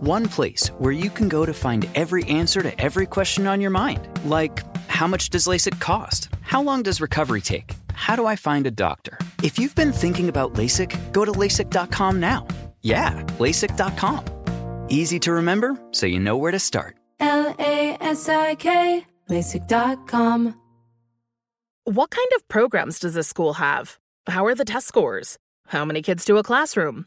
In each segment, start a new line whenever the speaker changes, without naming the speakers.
One place where you can go to find every answer to every question on your mind. Like, how much does LASIK cost? How long does recovery take? How do I find a doctor? If you've been thinking about LASIK, go to LASIK.com now. Yeah, LASIK.com. Easy to remember, so you know where to start.
L-A-S-I-K, LASIK.com.
What kind of programs does this school have? How are the test scores? How many kids do a classroom?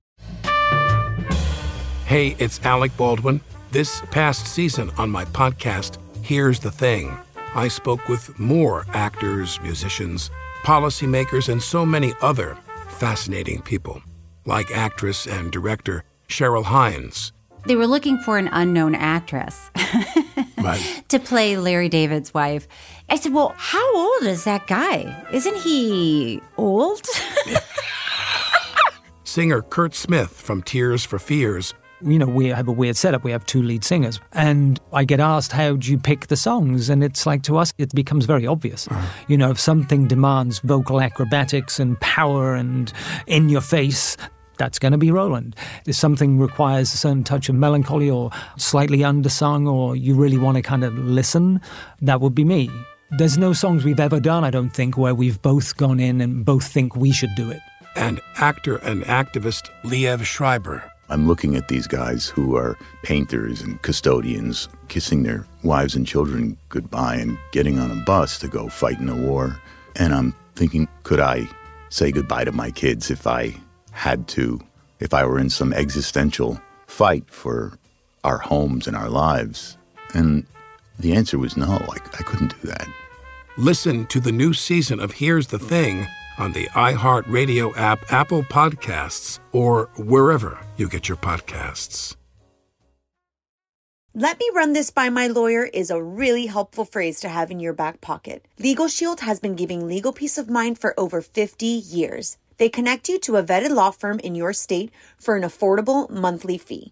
Hey, it's Alec Baldwin. This past season on my podcast, Here's the Thing, I spoke with more actors, musicians, policymakers, and so many other fascinating people, like actress and director Cheryl Hines.
They were looking for an unknown actress
Right.
to play Larry David's wife. I said, Well, how old is that guy? Isn't he old?
Singer Curt Smith from Tears for Fears
you know, we have a weird setup. We have two lead singers. And I get asked, how do you pick the songs? And it's like, to us, it becomes very obvious. Uh-huh. You know, if something demands vocal acrobatics and power and in your face, that's going to be Roland. If something requires a certain touch of melancholy or slightly undersung, or you really want to kind of listen, that would be me. There's no songs we've ever done, I don't think, where we've both gone in and both think we should do it.
and actor and activist Liev Schreiber.
I'm looking at these guys who are painters and custodians, kissing their wives and children goodbye and getting on a bus to go fight in a war. And I'm thinking, could I say goodbye to my kids if I had to, if I were in some existential fight for our homes and our lives? And the answer was no, I, I couldn't do that.
Listen to the new season of Here's the Thing on the iHeartRadio app, Apple Podcasts, or wherever you get your podcasts.
Let me run this by my lawyer is a really helpful phrase to have in your back pocket. Legal Shield has been giving legal peace of mind for over 50 years. They connect you to a vetted law firm in your state for an affordable monthly fee.